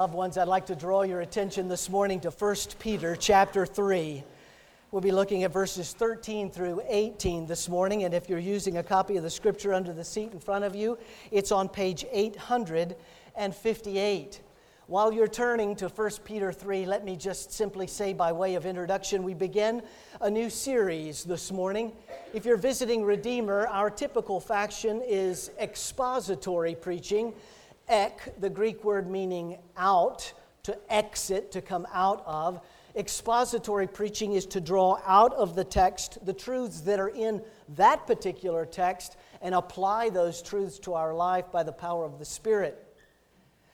Loved ones, I'd like to draw your attention this morning to 1 Peter chapter 3. We'll be looking at verses 13 through 18 this morning, and if you're using a copy of the scripture under the seat in front of you, it's on page 858. While you're turning to 1 Peter 3, let me just simply say by way of introduction, we begin a new series this morning. If you're visiting Redeemer, our typical faction is expository preaching ek, the Greek word meaning out, to exit, to come out of. Expository preaching is to draw out of the text the truths that are in that particular text and apply those truths to our life by the power of the Spirit.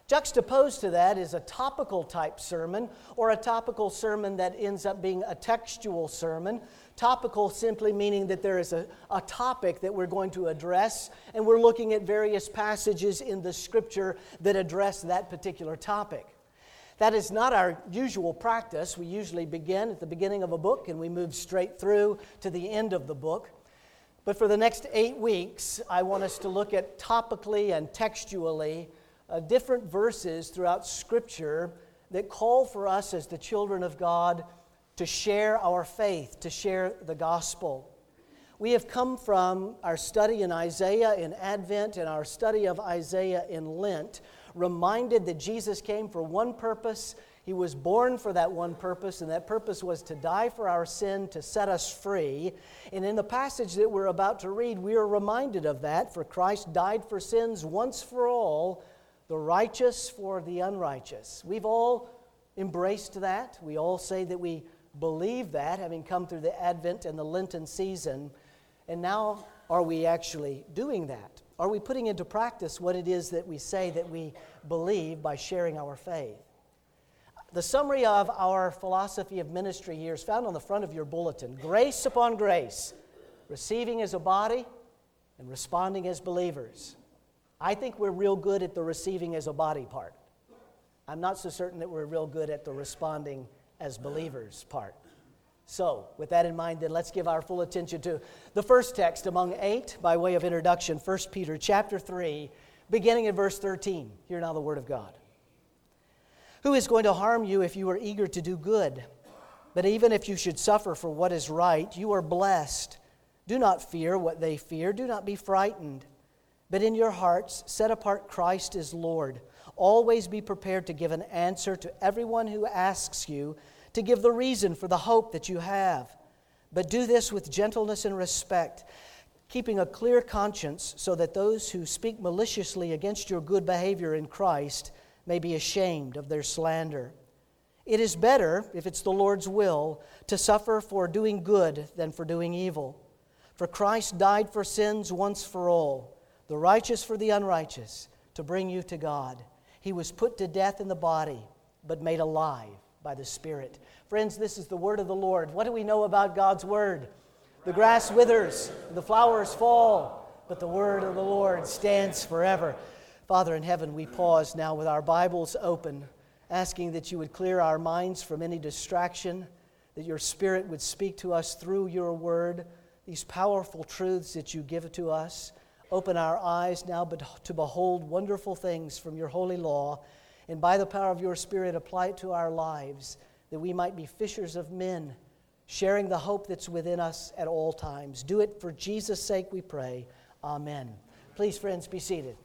Juxtaposed to that is a topical type sermon or a topical sermon that ends up being a textual sermon. Topical simply meaning that there is a, a topic that we're going to address, and we're looking at various passages in the scripture that address that particular topic. That is not our usual practice. We usually begin at the beginning of a book and we move straight through to the end of the book. But for the next eight weeks, I want us to look at topically and textually uh, different verses throughout Scripture that call for us as the children of God to share our faith, to share the gospel. We have come from our study in Isaiah in Advent and our study of Isaiah in Lent, reminded that Jesus came for one purpose. He was born for that one purpose, and that purpose was to die for our sin, to set us free. And in the passage that we're about to read, we are reminded of that. For Christ died for sins once for all the righteous for the unrighteous. We've all embraced that. We all say that we believe that, having come through the Advent and the Lenten season. And now, are we actually doing that? Are we putting into practice what it is that we say that we believe by sharing our faith? The summary of our philosophy of ministry here is found on the front of your bulletin grace upon grace, receiving as a body and responding as believers. I think we're real good at the receiving as a body part. I'm not so certain that we're real good at the responding as believers part. So, with that in mind, then let's give our full attention to the first text among eight by way of introduction, 1 Peter chapter 3, beginning in verse 13. Hear now the word of God. Who is going to harm you if you are eager to do good? But even if you should suffer for what is right, you are blessed. Do not fear what they fear, do not be frightened. But in your hearts, set apart Christ as Lord. Always be prepared to give an answer to everyone who asks you, to give the reason for the hope that you have. But do this with gentleness and respect, keeping a clear conscience, so that those who speak maliciously against your good behavior in Christ may be ashamed of their slander. It is better, if it's the Lord's will, to suffer for doing good than for doing evil. For Christ died for sins once for all the righteous for the unrighteous, to bring you to God. He was put to death in the body, but made alive by the Spirit. Friends, this is the word of the Lord. What do we know about God's word? The grass withers, the flowers fall, but the word of the Lord stands forever. Father in heaven, we pause now with our Bibles open, asking that you would clear our minds from any distraction, that your Spirit would speak to us through your word, these powerful truths that you give to us. Open our eyes now to behold wonderful things from your holy law, and by the power of your Spirit, apply it to our lives, that we might be fishers of men, sharing the hope that's within us at all times. Do it for Jesus' sake, we pray. Amen. Please, friends, be seated.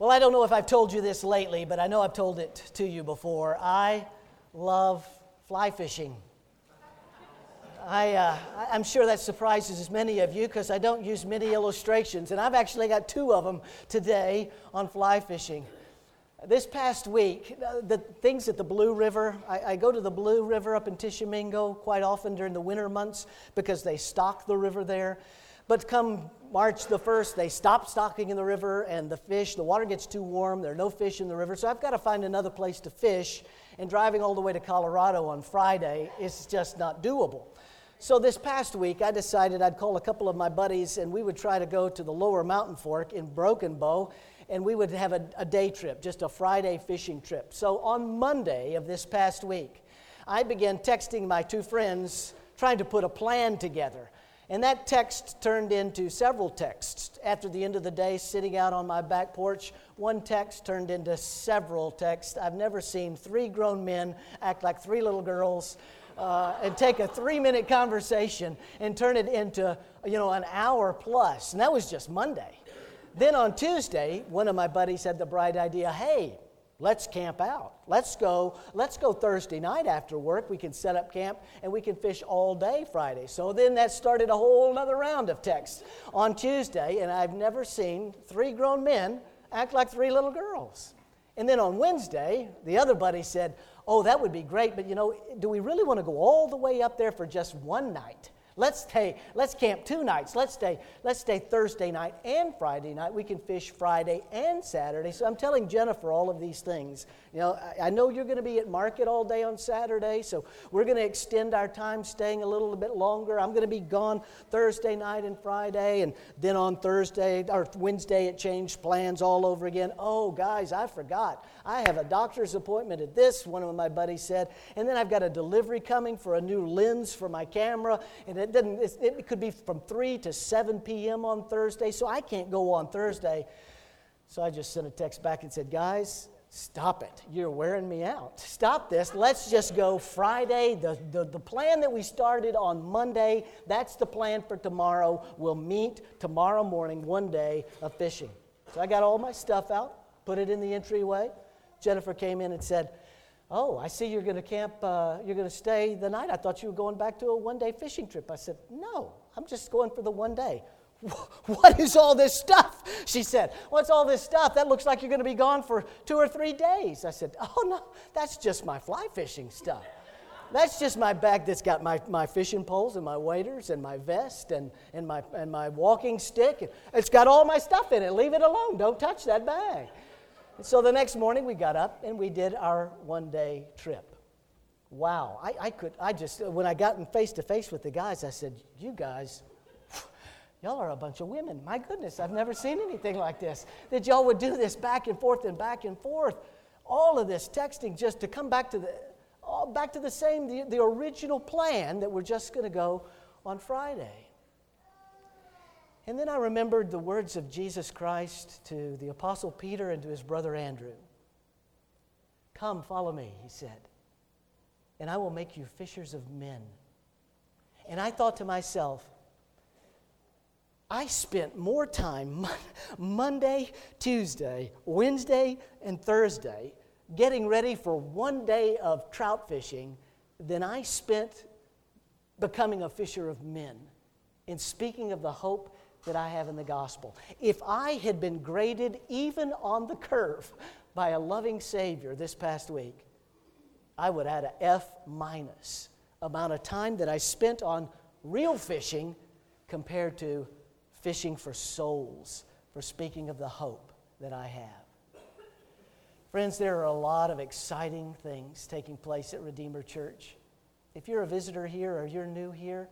Well, I don't know if I've told you this lately, but I know I've told it to you before. I love fly fishing. I, uh, I'm sure that surprises as many of you because I don't use many illustrations, and I've actually got two of them today on fly fishing. This past week, uh, the things at the Blue River, I, I, go to the Blue River up in Tishomingo quite often during the winter months because they stock the river there. But come March the 1st, they stop stocking in the river, and the fish, the water gets too warm, there are no fish in the river, so I've got to find another place to fish, and driving all the way to Colorado on Friday is just not doable. So this past week, I decided I'd call a couple of my buddies and we would try to go to the lower mountain fork in Broken Bow and we would have a, a, day trip, just a Friday fishing trip. So on Monday of this past week, I began texting my two friends trying to put a plan together. And that text turned into several texts. After the end of the day, sitting out on my back porch, one text turned into several texts. I've never seen three grown men act like three little girls uh, and take a three minute conversation and turn it into, you know, an hour plus. And that was just Monday. Then on Tuesday, one of my buddies had the bright idea hey, let's camp out. Let's go, let's go Thursday night after work. We can set up camp and we can fish all day Friday. So then that started a whole other round of texts on Tuesday, and I've never seen three grown men act like three little girls. And then on Wednesday, the other buddy said, Oh, that would be great, but you know, do we really want to go all the way up there for just one night? Let's stay, let's camp two nights. Let's stay, let's stay Thursday night and Friday night. We can fish Friday and Saturday. So I'm telling Jennifer all of these things. You know, I, I know you're going to be at market all day on Saturday, so we're going to extend our time staying a little bit longer. I'm going to be gone Thursday night and Friday, and then on Thursday or Wednesday it changed plans all over again. Oh, guys, I forgot. I have a doctor's appointment at this, one of my buddies said, and then I've got a delivery coming for a new lens for my camera, and it didn't. It could be from three to seven p.m. on Thursday, so I can't go on Thursday. So I just sent a text back and said, guys, Stop it. You're wearing me out. Stop this. Let's just go Friday. The, the, the plan that we started on Monday, that's the plan for tomorrow. We'll meet tomorrow morning, one day of fishing. So I got all my stuff out, put it in the entryway. Jennifer came in and said, Oh, I see you're going to camp, uh, you're going to stay the night. I thought you were going back to a one day fishing trip. I said, No, I'm just going for the one day. What is all this stuff? She said, What's all this stuff? That looks like you're going to be gone for two or three days. I said, Oh, no, that's just my fly fishing stuff. That's just my bag that's got my, my fishing poles and my waders and my vest and, and, my, and my walking stick. It's got all my stuff in it. Leave it alone. Don't touch that bag. And so the next morning we got up and we did our one day trip. Wow. I, I could, I just, when I got in face to face with the guys, I said, You guys, Y'all are a bunch of women. My goodness, I've never seen anything like this. That y'all would do this back and forth and back and forth. All of this texting just to come back to the, all back to the same, the, the original plan that we're just going to go on Friday. And then I remembered the words of Jesus Christ to the Apostle Peter and to his brother Andrew. Come, follow me, he said, and I will make you fishers of men. And I thought to myself, I spent more time Monday, Tuesday, Wednesday, and Thursday getting ready for one day of trout fishing than I spent becoming a fisher of men in speaking of the hope that I have in the gospel. If I had been graded even on the curve by a loving Savior this past week, I would add an F minus amount of time that I spent on real fishing compared to fishing for souls, for speaking of the hope that I have. Friends, there are a lot of exciting things taking place at Redeemer Church. If you're a visitor here or you're new here,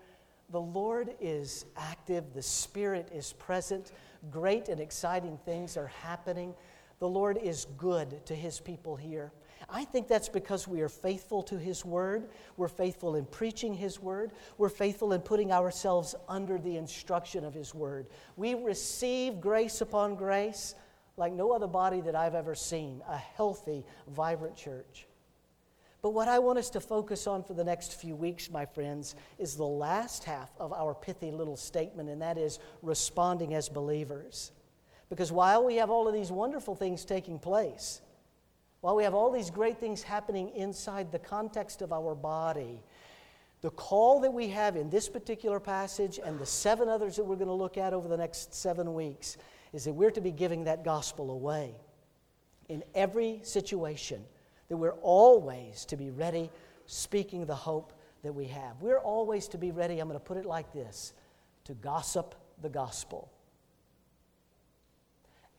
the Lord is active, the Spirit is present, great and exciting things are happening. The Lord is good to His people here. I think that's because we are faithful to His Word. We're faithful in preaching His Word. We're faithful in putting ourselves under the instruction of His Word. We receive grace upon grace like no other body that I've ever seen a healthy, vibrant church. But what I want us to focus on for the next few weeks, my friends, is the last half of our pithy little statement, and that is responding as believers. Because while we have all of these wonderful things taking place, while we have all these great things happening inside the context of our body, the call that we have in this particular passage and the seven others that we're going to look at over the next seven weeks is that we're to be giving that gospel away in every situation, that we're always to be ready speaking the hope that we have. We're always to be ready, I'm going to put it like this, to gossip the gospel.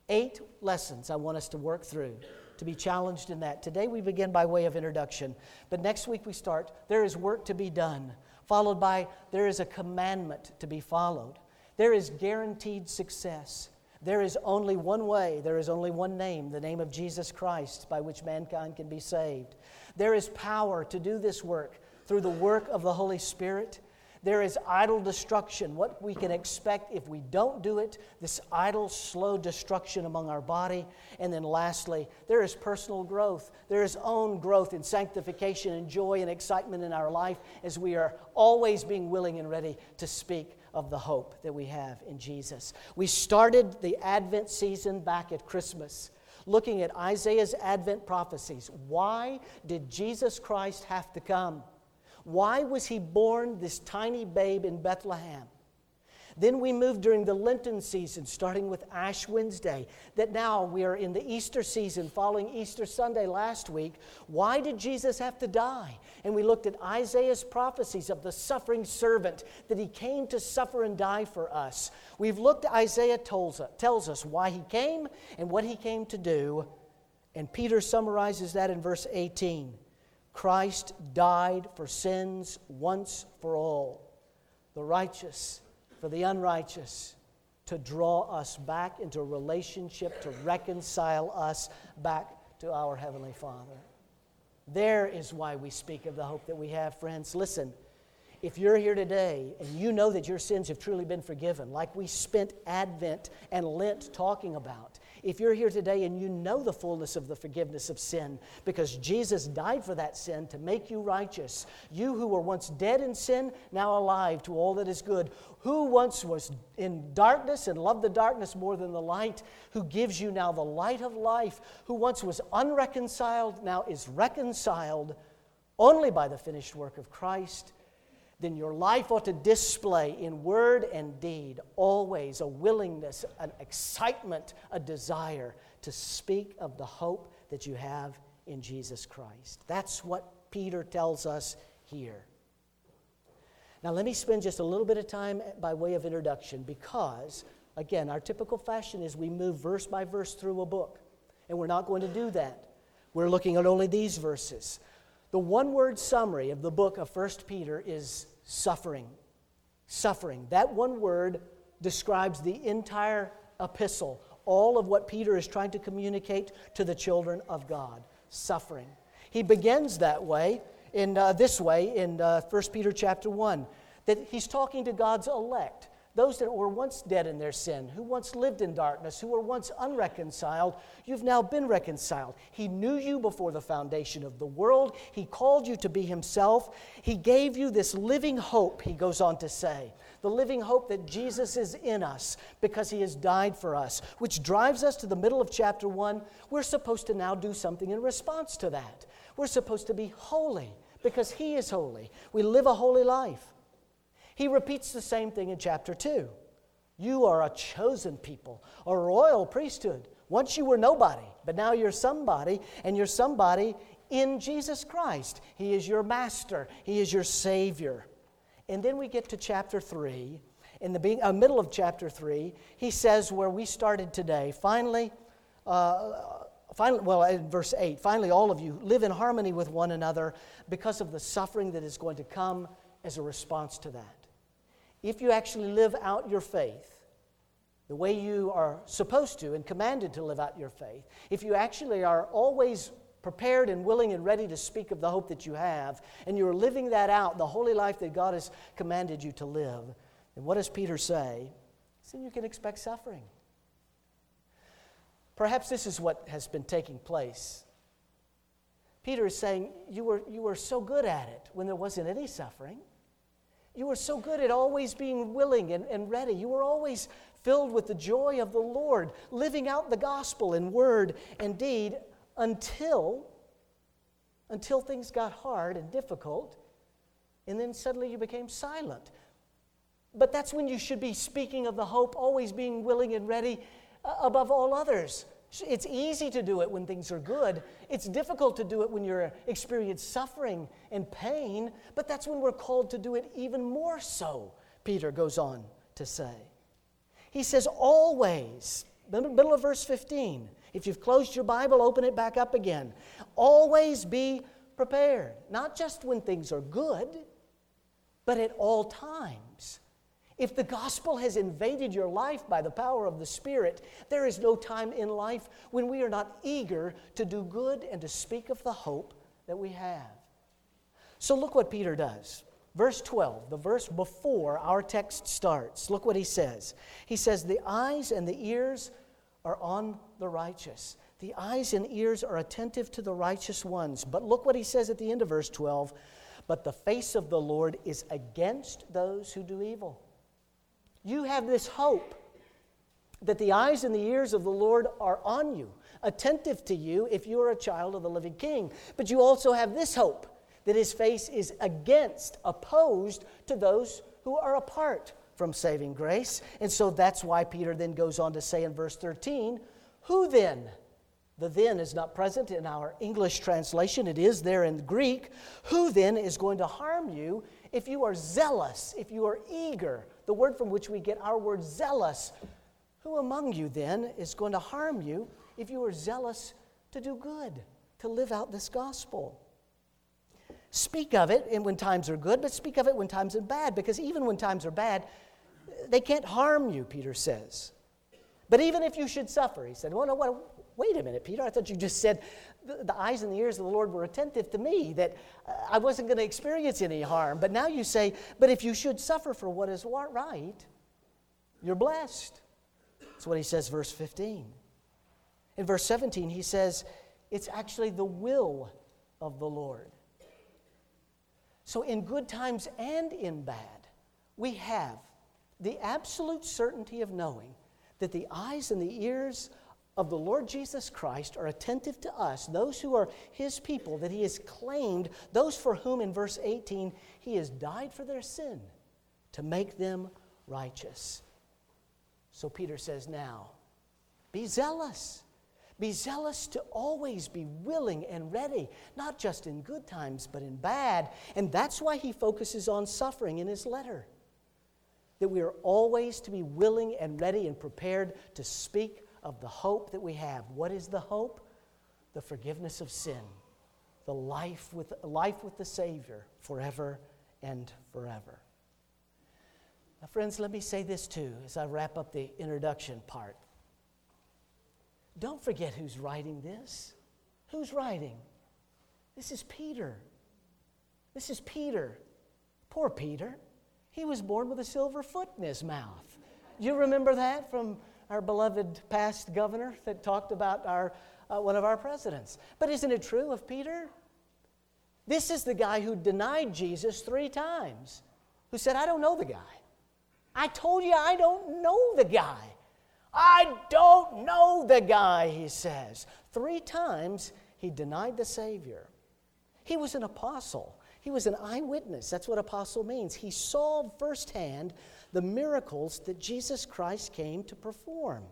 Eight lessons I want us to work through to be challenged in that. Today we begin by way of introduction, but next week we start there is work to be done, followed by there is a commandment to be followed. There is guaranteed success. There is only one way, there is only one name, the name of Jesus Christ, by which mankind can be saved. There is power to do this work through the work of the Holy Spirit. There is idle destruction, what we can expect if we don't do it, this idle, slow destruction among our body. And then lastly, there is personal growth. There is own growth in sanctification and joy and excitement in our life as we are always being willing and ready to speak of the hope that we have in Jesus. We started the Advent season back at Christmas looking at Isaiah's Advent prophecies. Why did Jesus Christ have to come? Why was he born, this tiny babe in Bethlehem? Then we moved during the Lenten season, starting with Ash Wednesday, that now we are in the Easter season following Easter Sunday last week. Why did Jesus have to die? And we looked at Isaiah's prophecies of the suffering servant, that he came to suffer and die for us. We've looked, Isaiah tells tells us why he came and what he came to do. And Peter summarizes that in verse 18. Christ died for sins once for all, the righteous for the unrighteous, to draw us back into a relationship, to reconcile us back to our Heavenly Father. There is why we speak of the hope that we have, friends. Listen, if you're here today and you know that your sins have truly been forgiven, like we spent Advent and Lent talking about, if you're here today and you know the fullness of the forgiveness of sin because Jesus died for that sin to make you righteous, you who were once dead in sin, now alive to all that is good, who once was in darkness and loved the darkness more than the light, who gives you now the light of life, who once was unreconciled, now is reconciled only by the finished work of Christ then your life ought to display in word and deed always a willingness, an excitement, a desire to speak of the hope that you have in Jesus Christ. That's what Peter tells us here. Now, let me spend just a little bit of time by way of introduction because, again, our typical fashion is we move verse by verse through a book, and we're not going to do that. We're looking at only these verses. The one word summary of the book of 1 Peter is suffering. Suffering. That one word describes the entire epistle, all of what Peter is trying to communicate to the children of God. Suffering. He begins that way, in uh, this way, in uh, 1 Peter chapter 1, that he's talking to God's elect those that were once dead in their sin, who once lived in darkness, who were once unreconciled, you've now been reconciled. He knew you before the foundation of the world. He called you to be Himself. He gave you this living hope, he goes on to say. The living hope that Jesus is in us because He has died for us, which drives us to the middle of chapter 1. We're supposed to now do something in response to that. We're supposed to be holy because He is holy. We live a holy life. He repeats the same thing in chapter 2. You are a chosen people, a royal priesthood. Once you were nobody, but now you're somebody, and you're somebody in Jesus Christ. He is your master, He is your Savior. And then we get to chapter 3. In the uh, middle of chapter 3, he says, where we started today, finally, uh, finally, well, in verse 8, finally, all of you live in harmony with one another because of the suffering that is going to come as a response to that if you actually live out your faith the way you are supposed to and commanded to live out your faith, if you actually are always prepared and willing and ready to speak of the hope that you have, and you're living that out, the holy life that God has commanded you to live, then what does Peter say? Then you can expect suffering. Perhaps this is what has been taking place. Peter is saying, you were, you were so good at it when there wasn't any suffering. You were so good at always being willing and, and ready. You were always filled with the joy of the Lord, living out the gospel in word and deed until, until things got hard and difficult, and then suddenly you became silent. But that's when you should be speaking of the hope, always being willing and ready uh, above all others. It's easy to do it when things are good. It's difficult to do it when you're experiencing suffering and pain, but that's when we're called to do it even more so, Peter goes on to say. He says, always, middle of verse 15. If you've closed your Bible, open it back up again. Always be prepared, not just when things are good, but at all times if the gospel has invaded your life by the power of the Spirit, there is no time in life when we are not eager to do good and to speak of the hope that we have. So look what Peter does. Verse 12, the verse before our text starts, look what he says. He says, The eyes and the ears are on the righteous. The eyes and ears are attentive to the righteous ones. But look what he says at the end of verse 12 But the face of the Lord is against those who do evil. You have this hope that the eyes and the ears of the Lord are on you, attentive to you if you are a child of the living King. But you also have this hope that his face is against, opposed to those who are apart from saving grace. And so that's why Peter then goes on to say in verse 13, Who then? The then is not present in our English translation, it is there in Greek. Who then is going to harm you if you are zealous, if you are eager? The word from which we get our word zealous. Who among you then is going to harm you if you are zealous to do good, to live out this gospel? Speak of it when times are good, but speak of it when times are bad, because even when times are bad, they can't harm you, Peter says. But even if you should suffer, he said, well, no, what, wait a minute, Peter, I thought you just said the, the eyes and the ears of the Lord were attentive to me, that uh, I wasn't going to experience any harm. But now you say, but if you should suffer for what is right, you're blessed. That's what he says, verse 15. In verse 17, he says, it's actually the will of the Lord. So, in good times and in bad, we have the absolute certainty of knowing that the eyes and the ears of the Lord Jesus Christ are attentive to us, those who are His people, that He has claimed, those for whom in verse 18 He has died for their sin to make them righteous. So Peter says, Now, be zealous. Be zealous to always be willing and ready, not just in good times, but in bad. And that's why he focuses on suffering in his letter. That we are always to be willing and ready and prepared to speak of the hope that we have. What is the hope? The forgiveness of sin, the life with, life with the Savior forever and forever. Now, friends, let me say this too as I wrap up the introduction part. Don't forget who's writing this. Who's writing? This is Peter. This is Peter. Poor Peter. He was born with a silver foot in his mouth. You remember that from our beloved past governor that talked about our, uh, one of our presidents. But isn't it true of Peter? This is the guy who denied Jesus three times, who said, I don't know the guy. I told you I don't know the guy. I don't know the guy, he says. Three times he denied the Savior. He was an apostle, he was an eyewitness. That's what apostle means. He saw firsthand the miracles that Jesus Christ came to perform.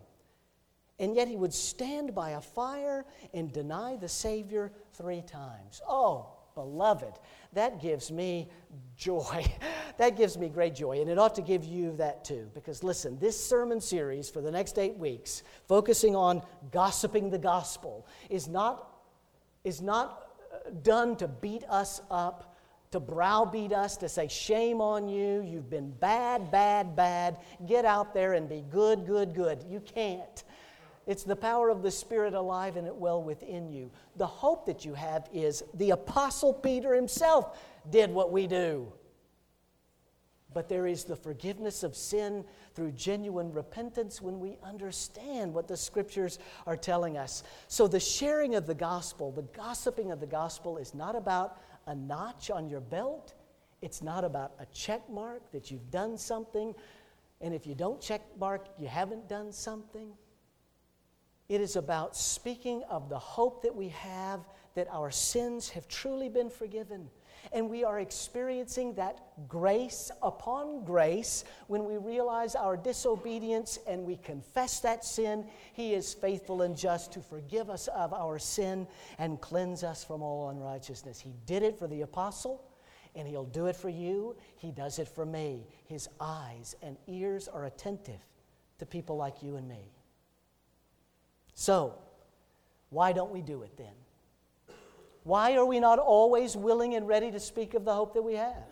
And yet he would stand by a fire and deny the Savior three times. Oh, beloved, that gives me joy. that gives me great joy, and it ought to give you that too. Because listen, this sermon series for the next eight weeks, focusing on gossiping the gospel, is not, is not uh, done to beat us up to browbeat us, to say, Shame on you, you've been bad, bad, bad. Get out there and be good, good, good. You can't. It's the power of the Spirit alive and at well within you. The hope that you have is the Apostle Peter himself did what we do. But there is the forgiveness of sin through genuine repentance when we understand what the scriptures are telling us. So, the sharing of the gospel, the gossiping of the gospel, is not about a notch on your belt. It's not about a check mark that you've done something. And if you don't check mark, you haven't done something. It is about speaking of the hope that we have that our sins have truly been forgiven. And we are experiencing that grace upon grace when we realize our disobedience and we confess that sin. He is faithful and just to forgive us of our sin and cleanse us from all unrighteousness. He did it for the apostle, and He'll do it for you. He does it for me. His eyes and ears are attentive to people like you and me. So, why don't we do it then? Why are we not always willing and ready to speak of the hope that we have?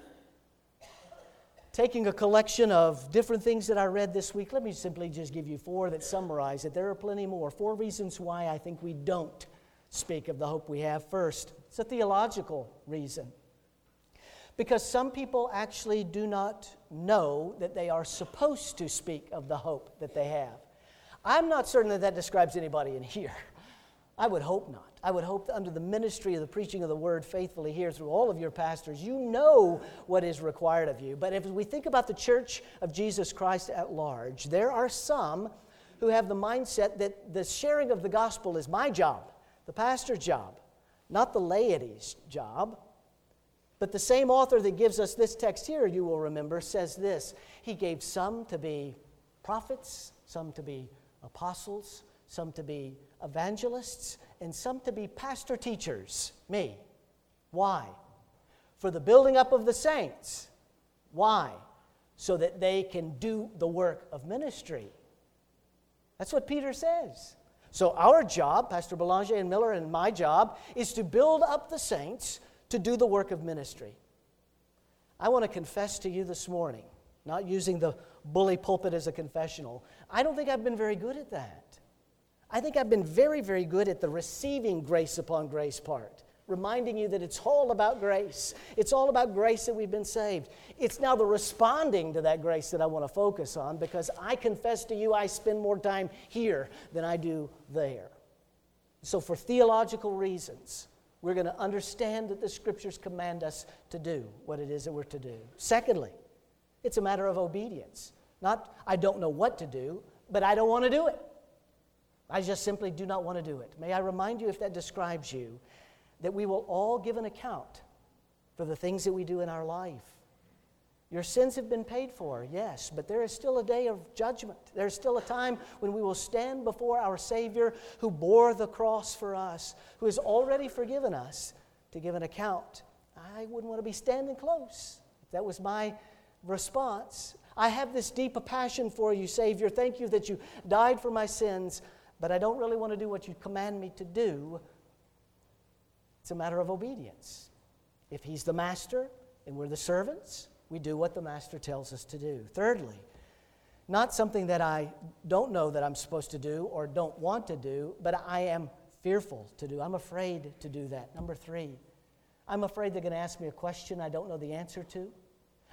Taking a collection of different things that I read this week, let me simply just give you four that summarize it. There are plenty more. Four reasons why I think we don't speak of the hope we have. First, it's a theological reason. because some people actually do not know that they are supposed to speak of the hope that they have. I'm not certain that that describes anybody in here. I would hope not. I would hope that under the ministry of the preaching of the word faithfully here through all of your pastors, you know what is required of you. But if we think about the church of Jesus Christ at large, there are some who have the mindset that the sharing of the gospel is my job, the pastor's job, not the laity's job. But the same author that gives us this text here, you will remember, says this He gave some to be prophets, some to be apostles, some to be evangelists, and some to be pastor teachers, me. Why? For the building up of the saints. Why? So that they can do the work of ministry. That's what Peter says. So, our job, Pastor Belanger and Miller, and my job, is to build up the saints to do the work of ministry. I want to confess to you this morning, not using the bully pulpit as a confessional, I don't think I've been very good at that. I think I've been very, very good at the receiving grace upon grace part, reminding you that it's all about grace. It's all about grace that we've been saved. It's now the responding to that grace that I want to focus on because I confess to you I spend more time here than I do there. So, for theological reasons, we're going to understand that the scriptures command us to do what it is that we're to do. Secondly, it's a matter of obedience. Not, I don't know what to do, but I don't want to do it. I just simply do not want to do it. May I remind you, if that describes you, that we will all give an account for the things that we do in our life. Your sins have been paid for, yes, but there is still a day of judgment. There's still a time when we will stand before our Savior who bore the cross for us, who has already forgiven us, to give an account. I wouldn't want to be standing close. If that was my response, I have this deep passion for you, Savior. Thank you that you died for my sins but I don't really want to do what you command me to do. It's a matter of obedience. If He's the master and we're the servants, we do what the master tells us to do. Thirdly, not something that I don't know that I'm supposed to do or don't want to do, but I am fearful to do. I'm afraid to do that. Number three, I'm afraid they're going to ask me a question I don't know the answer to.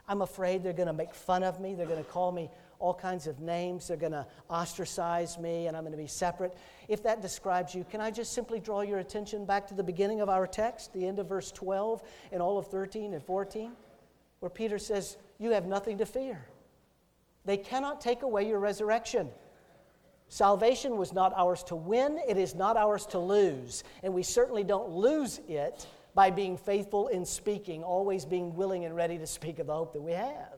I'm afraid they're going to make fun of me. They're going to call me all kinds of names. They're going to ostracize me and I'm going to be separate. If that describes you, can I just simply draw your attention back to the beginning of our text, the end of verse 12 and all of 13 and 14, where Peter says, You have nothing to fear. They cannot take away your resurrection. Salvation was not ours to win, it is not ours to lose. And we certainly don't lose it by being faithful in speaking, always being willing and ready to speak of the hope that we have.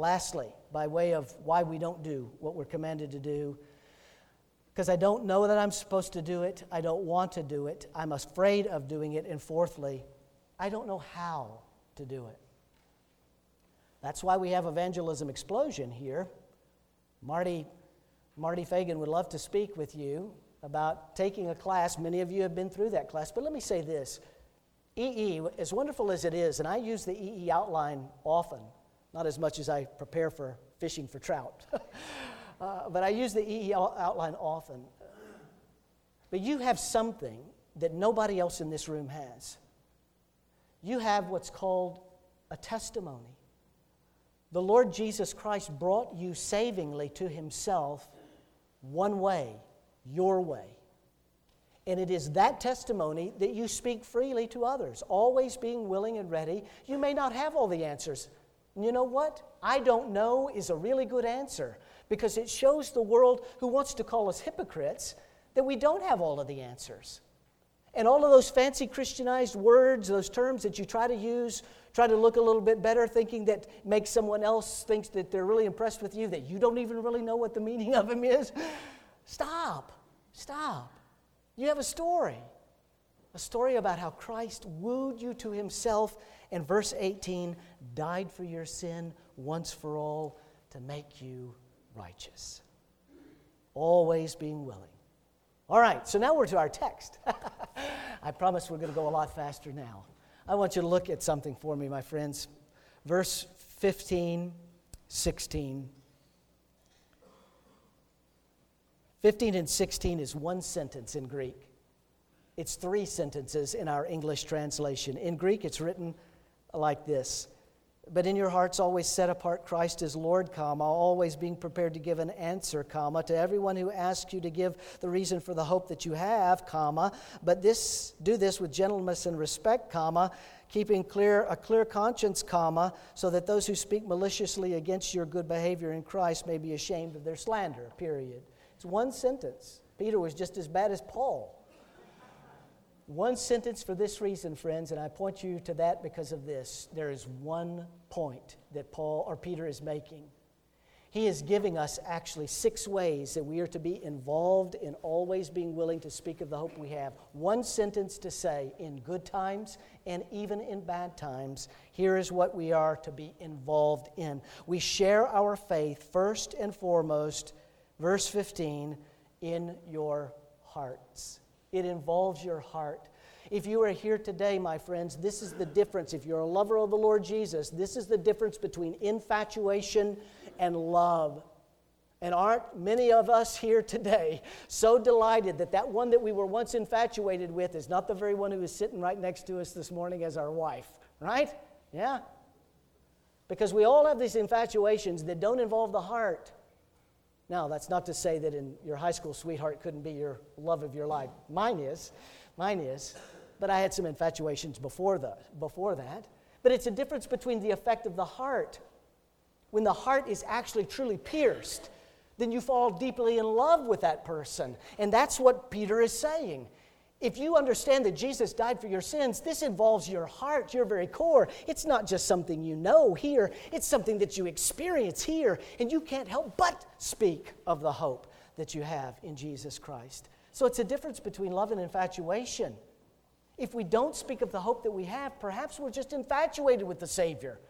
Lastly, by way of why we don't do what we're commanded to do, because I don't know that I'm supposed to do it, I don't want to do it, I'm afraid of doing it, and fourthly, I don't know how to do it. That's why we have evangelism explosion here. Marty, Marty Fagan would love to speak with you about taking a class. Many of you have been through that class, but let me say this. EE, as wonderful as it is, and I use the EE outline often, not as much as I prepare for fishing for trout. uh, but I use the EE outline often. But you have something that nobody else in this room has. You have what's called a testimony. The Lord Jesus Christ brought you savingly to Himself one way, your way. And it is that testimony that you speak freely to others, always being willing and ready. You may not have all the answers. You know what? I don't know is a really good answer because it shows the world who wants to call us hypocrites that we don't have all of the answers. And all of those fancy Christianized words, those terms that you try to use, try to look a little bit better, thinking that makes someone else thinks that they're really impressed with you, that you don't even really know what the meaning of them is. Stop. Stop. You have a story. A story about how Christ wooed you to himself and verse 18 died for your sin once for all to make you righteous. Always being willing. All right, so now we're to our text. I promise we're going to go a lot faster now. I want you to look at something for me, my friends. Verse 15, 16. 15 and 16 is one sentence in Greek. It's three sentences in our English translation. In Greek, it's written like this. But in your hearts, always set apart Christ as Lord, comma, always being prepared to give an answer, comma, to everyone who asks you to give the reason for the hope that you have, comma. But this, do this with gentleness and respect, comma, keeping clear a clear conscience, comma, so that those who speak maliciously against your good behavior in Christ may be ashamed of their slander. Period. It's one sentence. Peter was just as bad as Paul. One sentence for this reason, friends, and I point you to that because of this. There is one point that Paul or Peter is making. He is giving us actually six ways that we are to be involved in always being willing to speak of the hope we have. One sentence to say in good times and even in bad times. Here is what we are to be involved in. We share our faith first and foremost, verse 15, in your hearts. It involves your heart. If you are here today, my friends, this is the difference. If you're a lover of the Lord Jesus, this is the difference between infatuation and love. And aren't many of us here today so delighted that that one that we were once infatuated with is not the very one who is sitting right next to us this morning as our wife, right? Yeah? Because we all have these infatuations that don't involve the heart. Now, that's not to say that in your high school sweetheart couldn't be your love of your life. Mine is. Mine is. But I had some infatuations before, the, before that. But it's a difference between the effect of the heart. When the heart is actually truly pierced, then you fall deeply in love with that person. And that's what Peter is saying. If you understand that Jesus died for your sins, this involves your heart, your very core. It's not just something you know here, it's something that you experience here, and you can't help but speak of the hope that you have in Jesus Christ. So it's a difference between love and infatuation. If we don't speak of the hope that we have, perhaps we're just infatuated with the Savior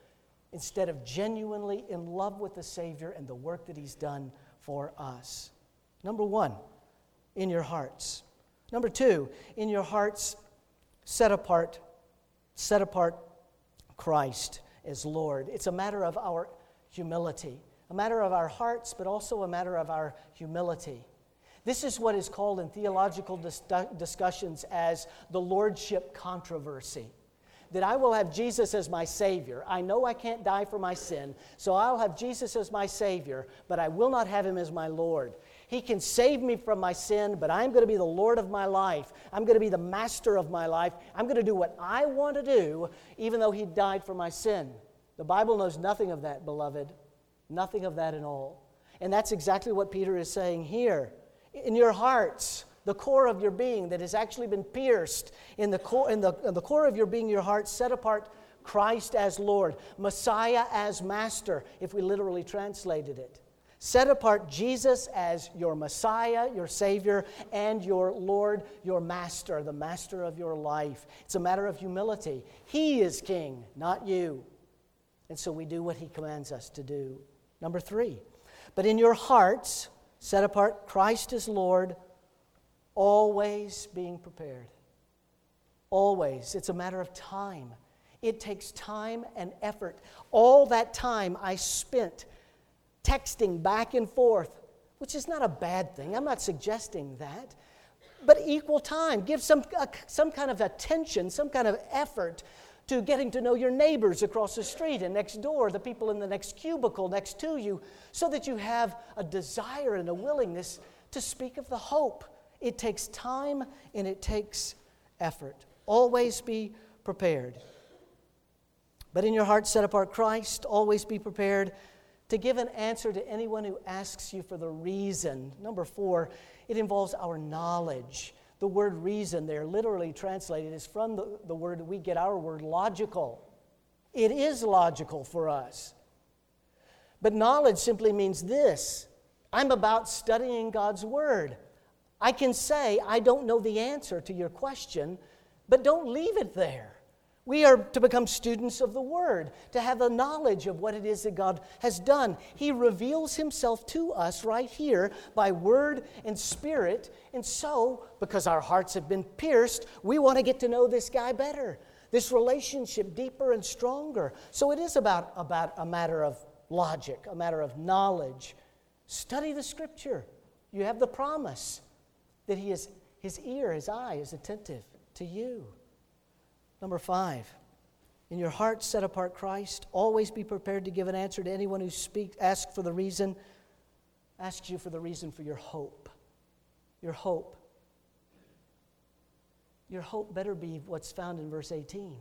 instead of genuinely in love with the Savior and the work that He's done for us. Number one, in your hearts. Number two, in your hearts, set apart, set apart Christ as Lord. It's a matter of our humility, a matter of our hearts, but also a matter of our humility. This is what is called in theological dis- discussions as the lordship controversy. That I will have Jesus as my Savior. I know I can't die for my sin, so I'll have Jesus as my Savior, but I will not have Him as my Lord. He can save me from my sin, but I'm going to be the Lord of my life. I'm going to be the master of my life. I'm going to do what I want to do, even though He died for my sin. The Bible knows nothing of that, beloved. Nothing of that at all. And that's exactly what Peter is saying here. In your hearts, the core of your being that has actually been pierced, in the core, in the, in the core of your being, your heart, set apart Christ as Lord, Messiah as Master, if we literally translated it. Set apart Jesus as your Messiah, your Savior, and your Lord, your Master, the Master of your life. It's a matter of humility. He is King, not you. And so we do what He commands us to do. Number three, but in your hearts, set apart Christ as Lord, always being prepared. Always. It's a matter of time. It takes time and effort. All that time I spent texting back and forth, which is not a bad thing. I'm not suggesting that. But equal time. Give some, uh, some kind of attention, some kind of effort to getting to know your neighbors across the street and next door, the people in the next cubicle next to you, so that you have a desire and a willingness to speak of the hope. It takes time and it takes effort. Always be prepared. But in your heart, set apart Christ. Always be prepared to give an answer to anyone who asks you for the reason. Number four, it involves our knowledge. The word reason there, literally translated, is from the, the word we get our word logical. It is logical for us. But knowledge simply means this I'm about studying God's word. I can say, I don't know the answer to your question, but don't leave it there. We are to become students of the Word, to have the knowledge of what it is that God has done. He reveals Himself to us right here by Word and Spirit. And so, because our hearts have been pierced, we want to get to know this guy better, this relationship deeper and stronger. So, it is about, about a matter of logic, a matter of knowledge. Study the Scripture. You have the promise that he is, His ear, His eye is attentive to you. Number five, In your heart, set apart Christ. Always be prepared to give an answer to anyone who speaks, asks for the reason, asks you for the reason for your hope. Your hope. Your hope better be what's found in verse 18,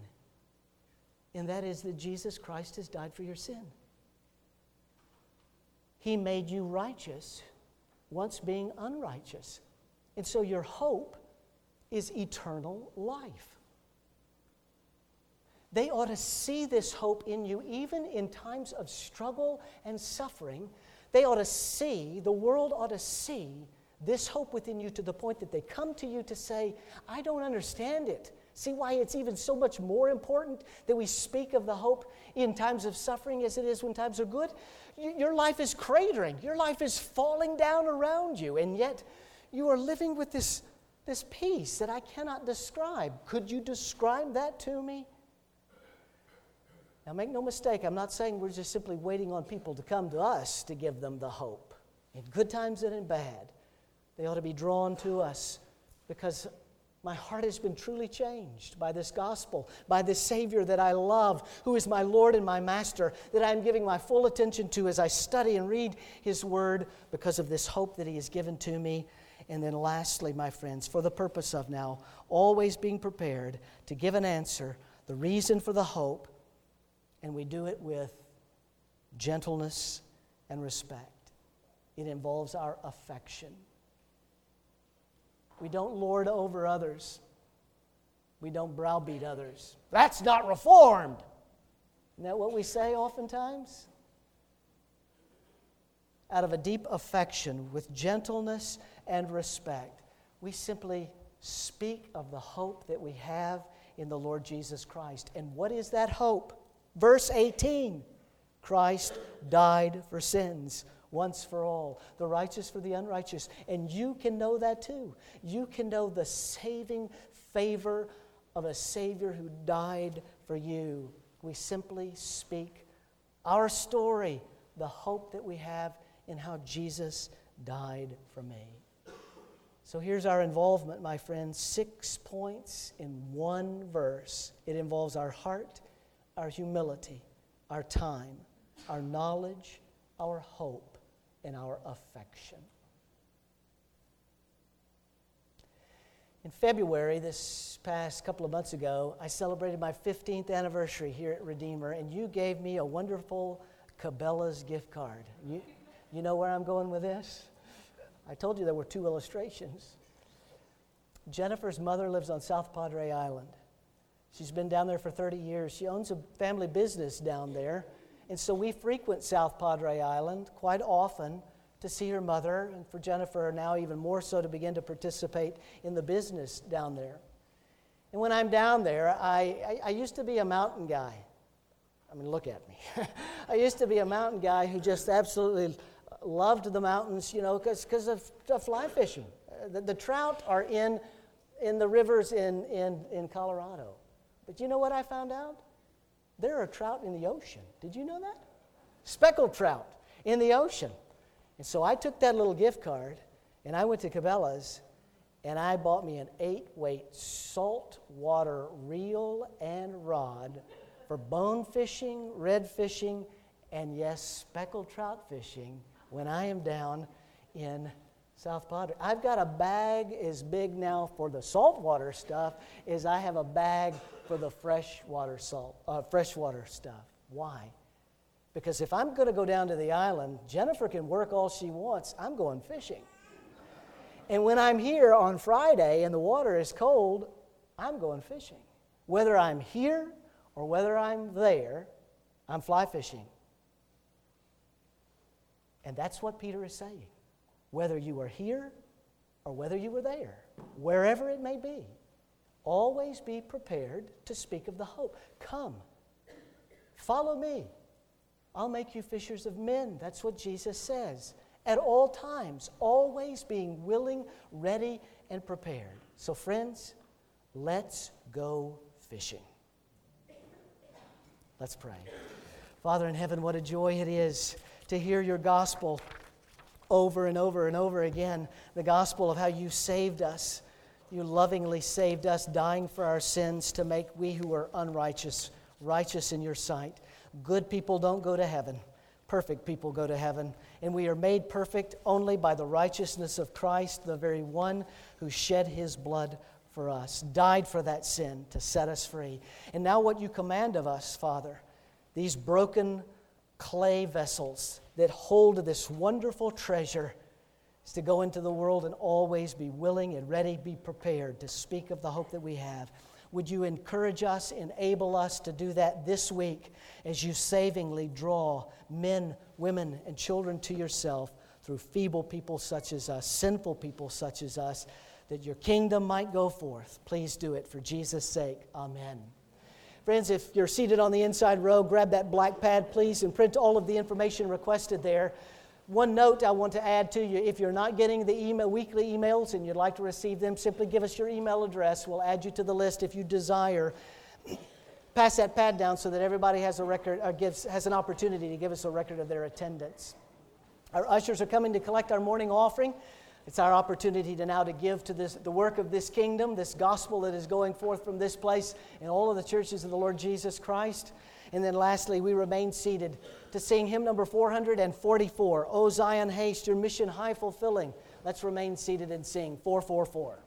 and that is that Jesus Christ has died for your sin. He made you righteous once being unrighteous. And so your hope is eternal life. They ought to see this hope in you even in times of struggle and suffering. They ought to see, the world ought to see this hope within you to the point that they come to you to say, I don't understand it. See why it's even so much more important that we speak of the hope in times of suffering as it is when times are good? Your life is cratering, your life is falling down around you, and yet you are living with this, this peace that I cannot describe. Could you describe that to me? Now, make no mistake, I'm not saying we're just simply waiting on people to come to us to give them the hope. In good times and in bad, they ought to be drawn to us because my heart has been truly changed by this gospel, by this Savior that I love, who is my Lord and my Master, that I'm giving my full attention to as I study and read His Word because of this hope that He has given to me. And then, lastly, my friends, for the purpose of now always being prepared to give an answer, the reason for the hope and we do it with gentleness and respect. It involves our affection. We don't lord over others. We don't browbeat others. That's not reformed. Isn't that what we say oftentimes? Out of a deep affection, with gentleness and respect, we simply speak of the hope that we have in the Lord Jesus Christ. And what is that hope? Verse 18 Christ died for sins once for all, the righteous for the unrighteous. And you can know that too. You can know the saving favor of a Savior who died for you. We simply speak our story, the hope that we have in how Jesus died for me. So here's our involvement, my friends six points in one verse. It involves our heart, our humility, our time, our knowledge, our hope, and our affection. In February, this past couple of months ago, I celebrated my 15th anniversary here at Redeemer, and you gave me a wonderful Cabela's gift card. You, you know where I'm going with this? I told you there were two illustrations. Jennifer's mother lives on South Padre Island. She's been down there for 30 years. She owns a family business down there. And so we frequent South Padre Island quite often to see her mother, and for Jennifer now even more so to begin to participate in the business down there. And when I'm down there, I, I, I used to be a mountain guy. I mean, look at me. I used to be a mountain guy who just absolutely loved the mountains, you know, because of, of fly fishing. Uh, the, the trout are in, in the rivers in, in, in Colorado. But you know what I found out? There are trout in the ocean. Did you know that? Speckled trout in the ocean. And so I took that little gift card and I went to Cabela's and I bought me an eight weight salt water reel and rod for bone fishing, red fishing, and yes, speckled trout fishing when I am down in South Padre. I've got a bag as big now for the saltwater stuff as I have a bag for the freshwater salt, uh, freshwater stuff. Why? Because if I'm going to go down to the island, Jennifer can work all she wants. I'm going fishing. And when I'm here on Friday and the water is cold, I'm going fishing. Whether I'm here or whether I'm there, I'm fly fishing. And that's what Peter is saying whether you are here or whether you were there, wherever it may be, always be prepared to speak of the hope. Come, follow me. I'll make you fishers of men. That's what Jesus says. At all times, always being willing, ready, and prepared. So, friends, let's go fishing. Let's pray. Father in heaven, what a joy it is to hear your gospel over and over and over again the gospel of how you saved us. You lovingly saved us, dying for our sins to make we who are unrighteous righteous in your sight. Good people don't go to heaven. Perfect people go to heaven. And we are made perfect only by the righteousness of Christ, the very one who shed his blood for us, died for that sin to set us free. And now, what you command of us, Father, these broken clay vessels that hold this wonderful treasure is to go into the world and always be willing and ready, be prepared to speak of the hope that we have. Would you encourage us, enable us to do that this week as you savingly draw men, women, and children to yourself through feeble people such as us, sinful people such as us, that your kingdom might go forth? Please do it for Jesus' sake. Amen. Friends, if you're seated on the inside row, grab that black pad, please, and print all of the information requested there. One note I want to add to you if you're not getting the email, weekly emails and you'd like to receive them, simply give us your email address. We'll add you to the list if you desire. Pass that pad down so that everybody has a record, or gives, has an opportunity to give us a record of their attendance. Our ushers are coming to collect our morning offering. It's our opportunity to now to give to this, the work of this kingdom, this gospel that is going forth from this place in all of the churches of the Lord Jesus Christ. And then lastly, we remain seated to sing hymn number 444, O Zion Haste, your mission high fulfilling. Let's remain seated and sing 444.